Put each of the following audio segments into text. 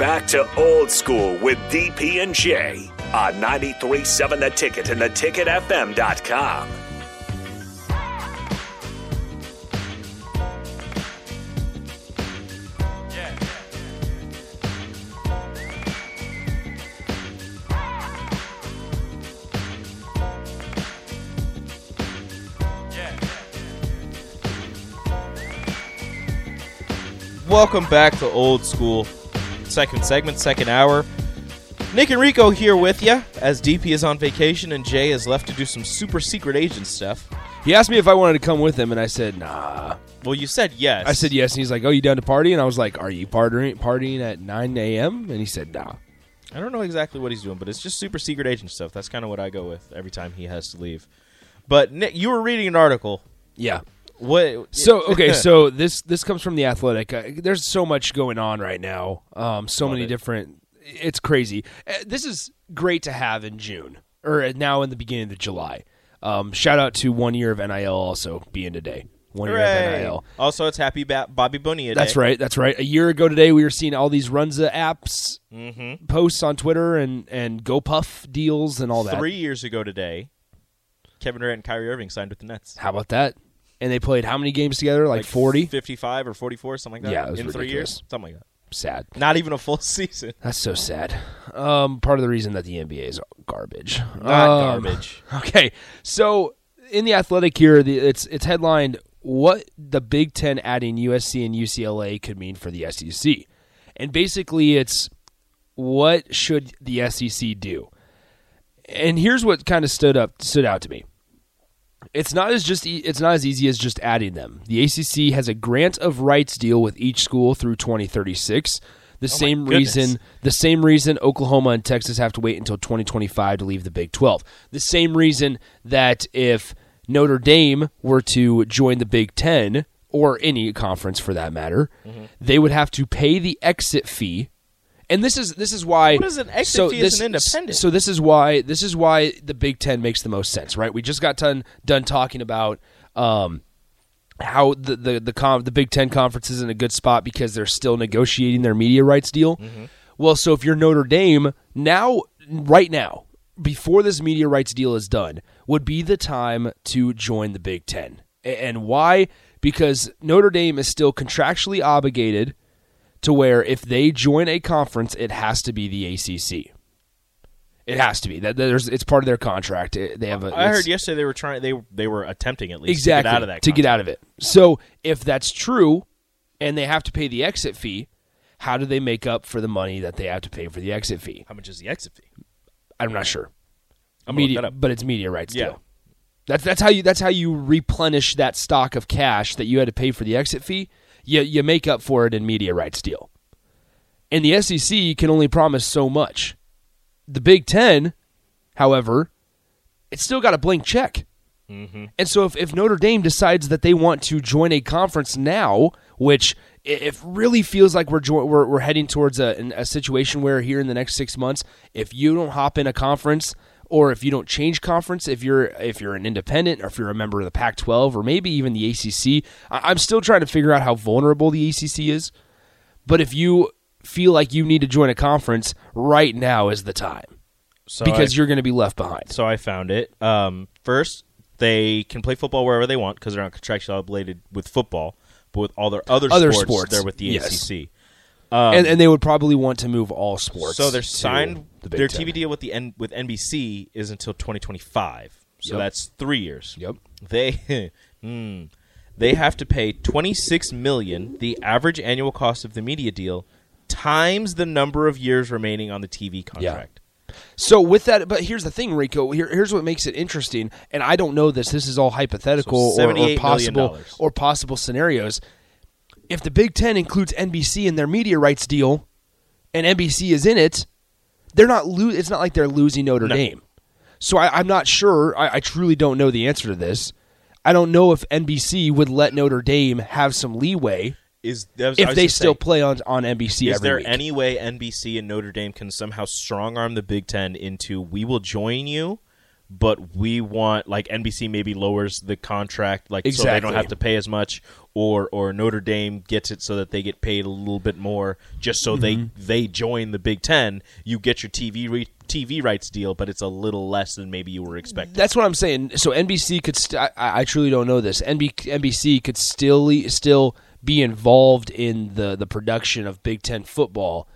back to old school with DP and J on 93.7 The Ticket and theticketfm.com. Welcome back to Old School. Second segment, second hour. Nick and Rico here with you as DP is on vacation and Jay is left to do some super secret agent stuff. He asked me if I wanted to come with him, and I said nah. Well, you said yes. I said yes, and he's like, "Oh, you down to party?" And I was like, "Are you partying partying at 9 a.m.?" And he said, "Nah." I don't know exactly what he's doing, but it's just super secret agent stuff. That's kind of what I go with every time he has to leave. But Nick, you were reading an article. Yeah. What? So okay, so this this comes from the Athletic. Uh, there's so much going on right now. Um, so Love many it. different. It's crazy. Uh, this is great to have in June or uh, now in the beginning of July. Um, shout out to one year of NIL also being today. One year of NIL. Also, it's Happy ba- Bobby Bonilla. Day. That's right. That's right. A year ago today, we were seeing all these Runza apps Mm-hmm. posts on Twitter and and GoPuff deals and all that. Three years ago today, Kevin Durant and Kyrie Irving signed with the Nets. How about that? And they played how many games together? Like forty. 55 or 44, something like that. Yeah, in three years, something like that. Sad. Not even a full season. That's so sad. Um, part of the reason that the NBA is garbage. Not Um, garbage. Okay, so in the Athletic here, the, it's it's headlined what the Big Ten adding USC and UCLA could mean for the SEC, and basically it's what should the SEC do. And here's what kind of stood up stood out to me. It's not as just e- it's not as easy as just adding them. The ACC has a grant of rights deal with each school through 2036. The oh same reason the same reason Oklahoma and Texas have to wait until 2025 to leave the Big 12. The same reason that if Notre Dame were to join the Big 10 or any conference for that matter, mm-hmm. they would have to pay the exit fee. And this is this is why What is an exit so fee as this, an independent? So this is why this is why the Big Ten makes the most sense, right? We just got done done talking about um, how the the the, con- the Big Ten conference is in a good spot because they're still negotiating their media rights deal. Mm-hmm. Well, so if you're Notre Dame now, right now, before this media rights deal is done, would be the time to join the Big Ten. And why? Because Notre Dame is still contractually obligated to where if they join a conference, it has to be the ACC. It has to be that there's it's part of their contract. It- They have a. I heard yesterday they were trying. They they were attempting at least exactly to get out of that. to get out of it. So if that's true, and they have to pay the exit fee, how do they make up for the money that they have to pay for the exit fee? How much is the exit fee? I'm not sure. I'm media, but it's media rights Yeah. deal. That's that's how you that's how you replenish that stock of cash that you had to pay for the exit fee. You you make up for it in media rights deal. And the SEC can only promise so much. The Big Ten, however, it's still got a blank check. Mm-hmm. And so if, if Notre Dame decides that they want to join a conference now, which it really feels like we're, jo- we're, we're heading towards a, a situation where here in the next six months, if you don't hop in a conference or if you don't change conference, if you're if you're an independent or if you're a member of the Pac-12 or maybe even the ACC, I- I'm still trying to figure out how vulnerable the ACC is. But if you feel like you need to join a conference, right now is the time So because I, you're going to be left behind. so I found it. Um, first, they can play football wherever they want because they're not contractually obligated with football, but with all their other, Other sports, sports, they're with the yes. ACC. Um, and, and they would probably want to move all sports. so they're to signed. the Big their Ten. TV deal with the N, with NBC is until 2025. So Yep. that's three years. Yep. They hmm, they have to pay 26 million, the average annual cost of the media deal, times the number of years remaining on the TV contract. So with that, but here's the thing, Rico. Here, here's what makes it interesting, and I don't know this. This is all hypothetical So or, or $78 million possible or possible scenarios. If the Big Ten includes NBC in their media rights deal, and NBC is in it, they're not. Lo- it's not like they're losing Notre No. Dame. So I, I'm not sure. I, I truly don't know the answer to this. I don't know if NBC would let Notre Dame have some leeway Is was- if they still saying, play on on NBC Is there week. any way NBC and Notre Dame can somehow strong arm the Big Ten into we will join you, but we want like NBC maybe lowers the contract, like so they don't have to pay as much, or or Notre Dame gets it so that they get paid a little bit more, just so they mm-hmm. they join the Big Ten. You get your TV re- TV rights deal, but it's a little less than maybe you were expecting. That's what I'm saying. So NBC could. St- I, I truly don't know this. NB- NBC could still still be involved in the the production of Big Ten football.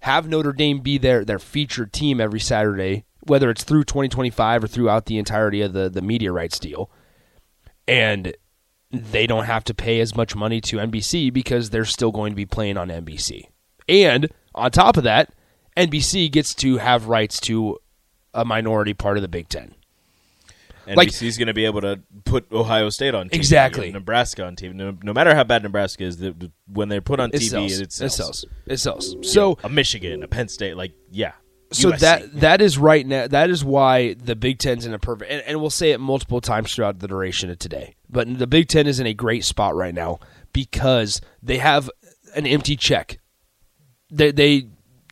Have Notre Dame be their their featured team every Saturday, whether it's through 2025 or throughout the entirety of the the media rights deal, and they don't have to pay as much money to NBC because they're still going to be playing on NBC. And on top of that, NBC gets to have rights to a minority part of the Big Ten. like- NBC's going to be able to put Ohio State on TV, Exactly. Nebraska on TV. No, no matter how bad Nebraska is, the, the- when they're put on It TV, sells. it It sells. sells. It sells. So a Michigan, a Penn State, like yeah. So USC. that that is right now. That is why the Big Ten's in a perfect. And, and we'll say it multiple times throughout the duration of today. But the Big Ten is in a great spot right now because they have an empty check. They they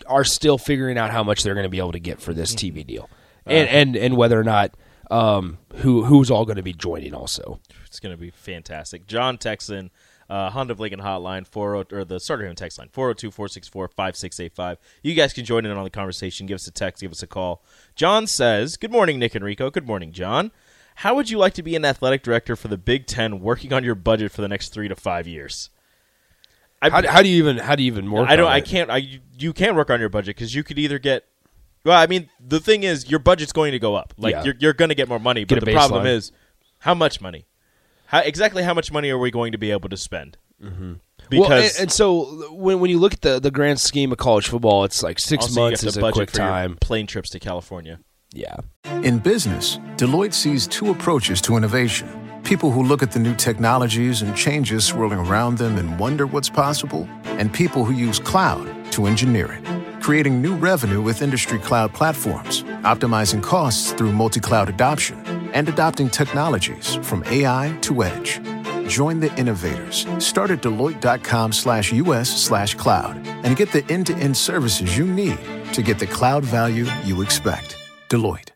are still figuring out how much they're going to be able to get for this TV deal, and and and whether or not um who who's all going to be joining also. It's going to be fantastic. John Texan, uh, Honda Lincoln Hotline, 40, or the starter home text line, 402 464 5685. You guys can join in on the conversation. Give us a text, give us a call. John says, Good morning, Nick and Rico. Good morning, John. How would you like to be an athletic director for the Big Ten working on your budget for the next three to five years? I, How, how do you even how do you even work? I don't. on I can't. I you- can't work on your budget because you could either get. Well, I mean, the thing is, your budget's going to go up. Like Yeah. you're you're going to get more money, but the problem is, how much money? How exactly how much money are we going to be able to spend? Mm-hmm. Because well, and, and so when when you look at the the grand scheme of college football, it's like six months have is a budget quick time. plane trips to California. Yeah. In business, Deloitte sees two approaches to innovation people who look at the new technologies and changes swirling around them and wonder what's possible, and people who use cloud to engineer it, creating new revenue with industry cloud platforms, optimizing costs through multi cloud adoption, and adopting technologies from AI to edge. Join the innovators. Start at Deloitte.com slash US slash cloud and get the end to end services you need to get the cloud value you expect. Deloitte.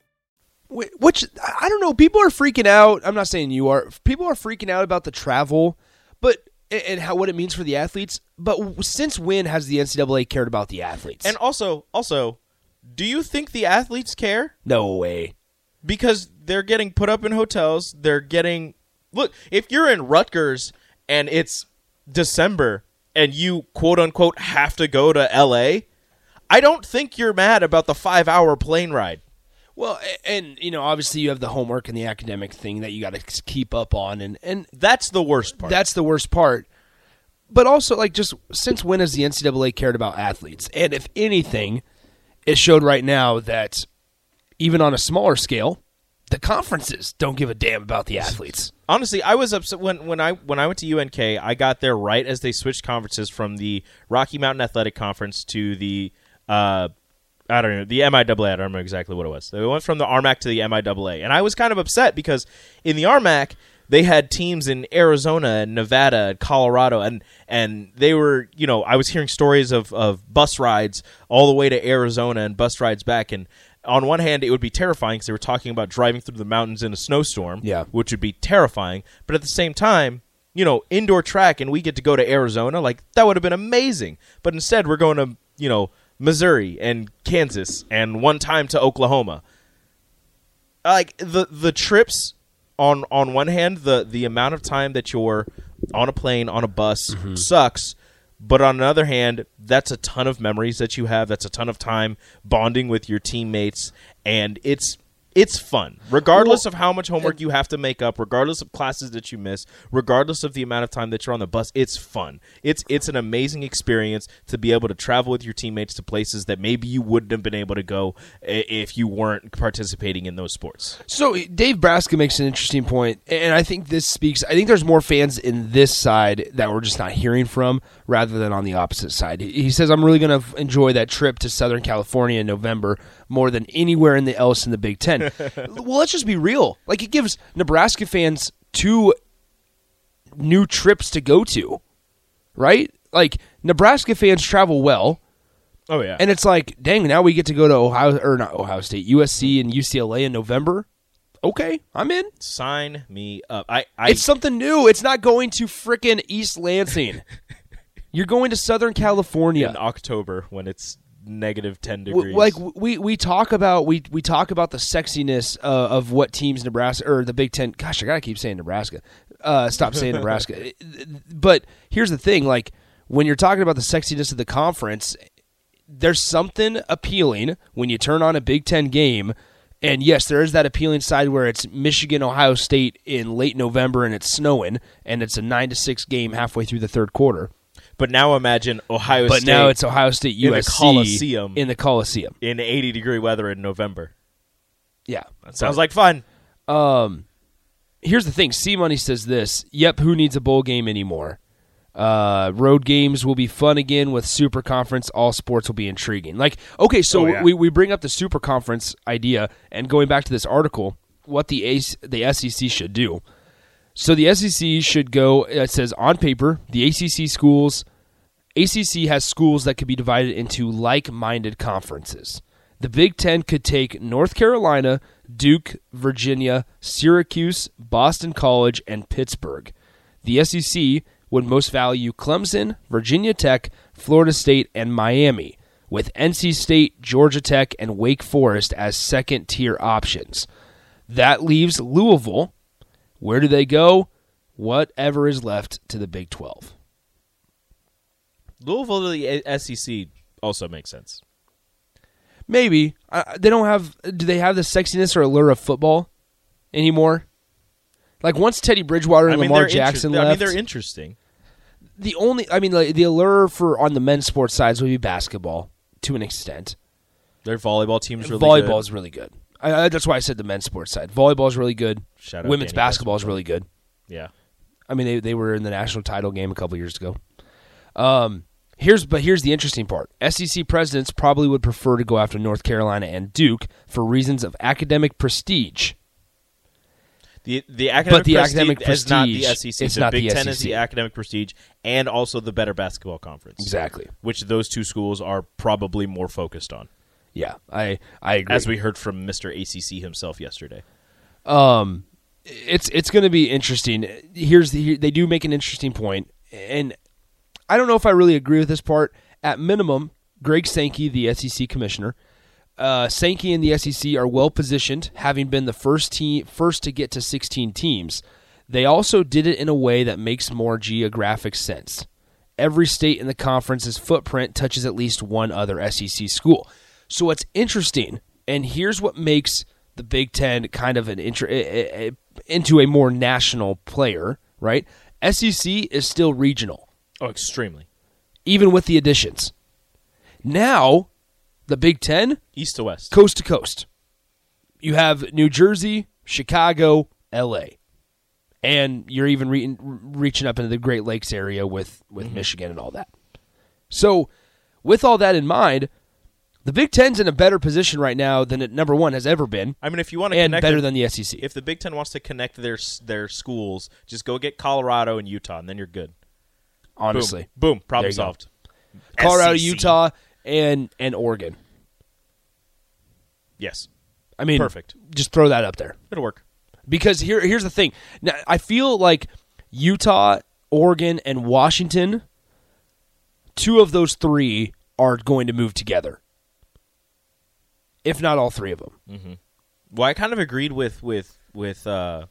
Which I don't know. People are freaking out. I'm not saying you are. People are freaking out about the travel, but and- and how what it means for the athletes. But since when has the NCAA cared about the athletes? And also, also, do you think the athletes care? no way. Because they're getting put up in hotels. They're getting look. If you're in Rutgers and it's December and you quote unquote have to go to L.A., I don't think you're mad about the five hour plane ride. Well, and you know, obviously you have the homework and the academic thing that you got to keep up on, and and That's the worst part. That's the worst part. But also, like, just since when has the NCAA cared about athletes? And if anything, it showed right now that even on a smaller scale, the conferences don't give a damn about the athletes. Honestly, I was upset when, when I when I went to UNK. I got there right as they switched conferences from the Rocky Mountain Athletic Conference to the uh, I don't know the MIAA. I don't remember exactly what it was. They went from the RMAC to the MIAA, and I was kind of upset because in the RMAC they had teams in Arizona and Nevada and Colorado, and and they were you know I was hearing stories of of bus rides all the way to Arizona and bus rides back and. On one hand, it would be terrifying because they were talking about driving through the mountains in a snowstorm Yeah. which would be terrifying. But at the same time, you know, indoor track and we get to go to Arizona, like that would have been amazing. But instead, we're going to, you know, Missouri and Kansas and one time to Oklahoma. Like the the trips on on one hand, the the amount of time that you're on a plane, on a bus mm-hmm. sucks. But on the other hand, that's a ton of memories that you have. That's a ton of time bonding with your teammates, and it's it's fun, regardless of how much homework you have to make up, regardless of classes that you miss, regardless of the amount of time that you're on the bus. It's fun. It's it's an amazing experience to be able to travel with your teammates to places that maybe you wouldn't have been able to go if you weren't participating in those sports. So eh, Dave Braska makes an interesting point, and I think this speaks. I think there's more fans in this side that we're just not hearing from, rather than on the opposite side. He he says, "I'm really going to enjoy that trip to Southern California in November more than anywhere in the else in the Big Ten. well, let's just be real. Like it gives Nebraska fans two new trips to go to, right? Like Nebraska fans travel well. Oh yeah, And it's like, dang, now we get to go to Ohio or not Ohio State, USC and UCLA in November. Okay, I'm in. Sign me up. I, I It's something new. It's not going to frickin' East Lansing. You're going to Southern California. in October when it's negative ten degrees. like we we talk about we we talk about the sexiness uh, of what teams Nebraska or the Big Ten. Gosh, I gotta keep saying Nebraska. Uh, stop saying Nebraska. But here's the thing: like when you're talking about the sexiness of the conference, there's something appealing when you turn on a Big Ten game. And yes, there is that appealing side where it's Michigan, Ohio State in late November and it's snowing, and it's a nine to six game halfway through the third quarter. But now imagine Ohio But State now it's Ohio State USC in the Coliseum. in the Coliseum. in eighty degree weather in November. Yeah, That sounds like fun. Um, here's the thing. C Money says this. Yep, who needs a bowl game anymore? Uh, road games will be fun again with Super Conference. All sports will be intriguing. Like, okay, so Oh, yeah. we, we bring up the Super Conference idea, and going back to this article, what the ACE, the SEC should do. So the SEC should go. Uh, it says on paper, the ACC schools, ACC has schools that could be divided into like-minded conferences. The Big Ten could take North Carolina, Duke, Virginia, Syracuse, Boston College, and Pittsburgh. The SEC would most value Clemson, Virginia Tech, Florida State, and Miami, with NC State, Georgia Tech, and Wake Forest as second tier options. That leaves Louisville. Where do they go? Whatever is left to the Big 12. Louisville to the SEC also makes sense. Maybe. Uh, they don't have. Do they have the sexiness or allure of football anymore? Like once Teddy Bridgewater and I mean, Lamar Jackson inter- I mean, left, they're interesting. the only. I mean, like, the allure for on the men's sports sides would be basketball to an extent. Their volleyball team's really Volleyball good. is really good. I, I, that's why I said the men's sports side. Volleyball is really good. Shout out Women's basketball is really good. Yeah. I mean, they they were in the national title game a couple years ago. Um, here's but here's the interesting part. SEC presidents probably would prefer to go after North Carolina and Duke for reasons of academic prestige. The the academic but the prestige academic is not the SEC. it's the not Big the Ten is SEC. the academic prestige and also the better basketball conference. Exactly. Which those two schools are probably more focused on, Yeah, I I agree. as we heard from Mr. ACC himself yesterday. um, it's it's going to be interesting. Here's the, here, they do make an interesting point, and I don't know if I really agree with this part. At minimum, Greg Sankey, the SEC commissioner, uh, Sankey and the SEC are well positioned, having been the first team first to get to 16 teams. They also did it in a way that makes more geographic sense. Every state in the conference's footprint touches at least one other SEC school. So what's interesting, and here's what makes the Big Ten kind of an intro, eh, eh, into a more national player, right? SEC is still regional Oh, extremely even with the additions. Now, the Big Ten, east to west. coast to coast. You have New Jersey, Chicago, L.A., and you're even re- reaching up into the Great Lakes area with with Michigan and all that. So, with all that in mind, the Big Ten's in a better position right now than it number one has ever been, I mean, if you want to and connect better it- than the SEC. if the Big Ten wants to connect their their schools, just go get Colorado and Utah, and then you're good. honestly, boom, boom problem you go. solved. Colorado, SEC. Utah, and and Oregon. Yes, I mean, Perfect. Just throw that up there. it'll work. because here here's the thing. Now, I feel like Utah, Oregon, and Washington, two of those three are going to move together. If not all three of them. Well, I kind of agreed with with with uh,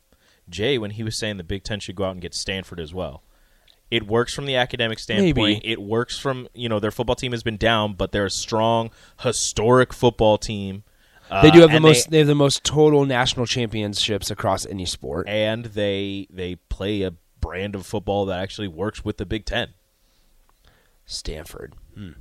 Jay when he was saying the Big Ten should go out and get Stanford as well. It works from the academic standpoint. Maybe. It works from you know their football team has been down, but they're a strong historic football team. Uh, They do have the most. they- They, have the most total national championships across any sport. and they they play a brand of football that actually works with the Big Ten. Stanford. Hmm.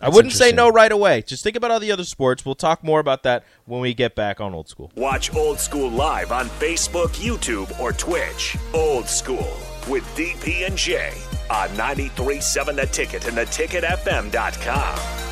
I wouldn't say no right away. Just think about all the other sports. We'll talk more about that when we get back on old school. Watch Old School live on Facebook, YouTube, or Twitch. Old School with DP and J on 93.7 The Ticket and theticketfm.com.